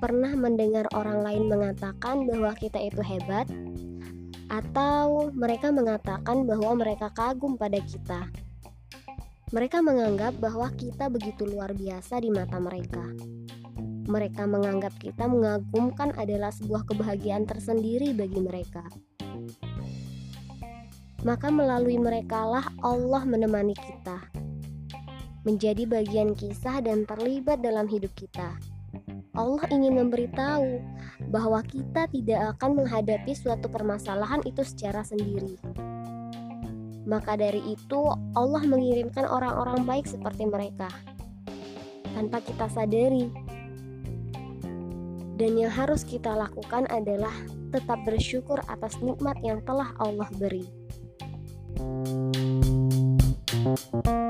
Pernah mendengar orang lain mengatakan bahwa kita itu hebat, atau mereka mengatakan bahwa mereka kagum pada kita. Mereka menganggap bahwa kita begitu luar biasa di mata mereka. Mereka menganggap kita mengagumkan adalah sebuah kebahagiaan tersendiri bagi mereka. Maka melalui merekalah Allah menemani kita, menjadi bagian kisah dan terlibat dalam hidup kita. Allah ingin memberitahu bahwa kita tidak akan menghadapi suatu permasalahan itu secara sendiri. Maka dari itu, Allah mengirimkan orang-orang baik seperti mereka tanpa kita sadari. Dan yang harus kita lakukan adalah tetap bersyukur atas nikmat yang telah Allah beri. thank you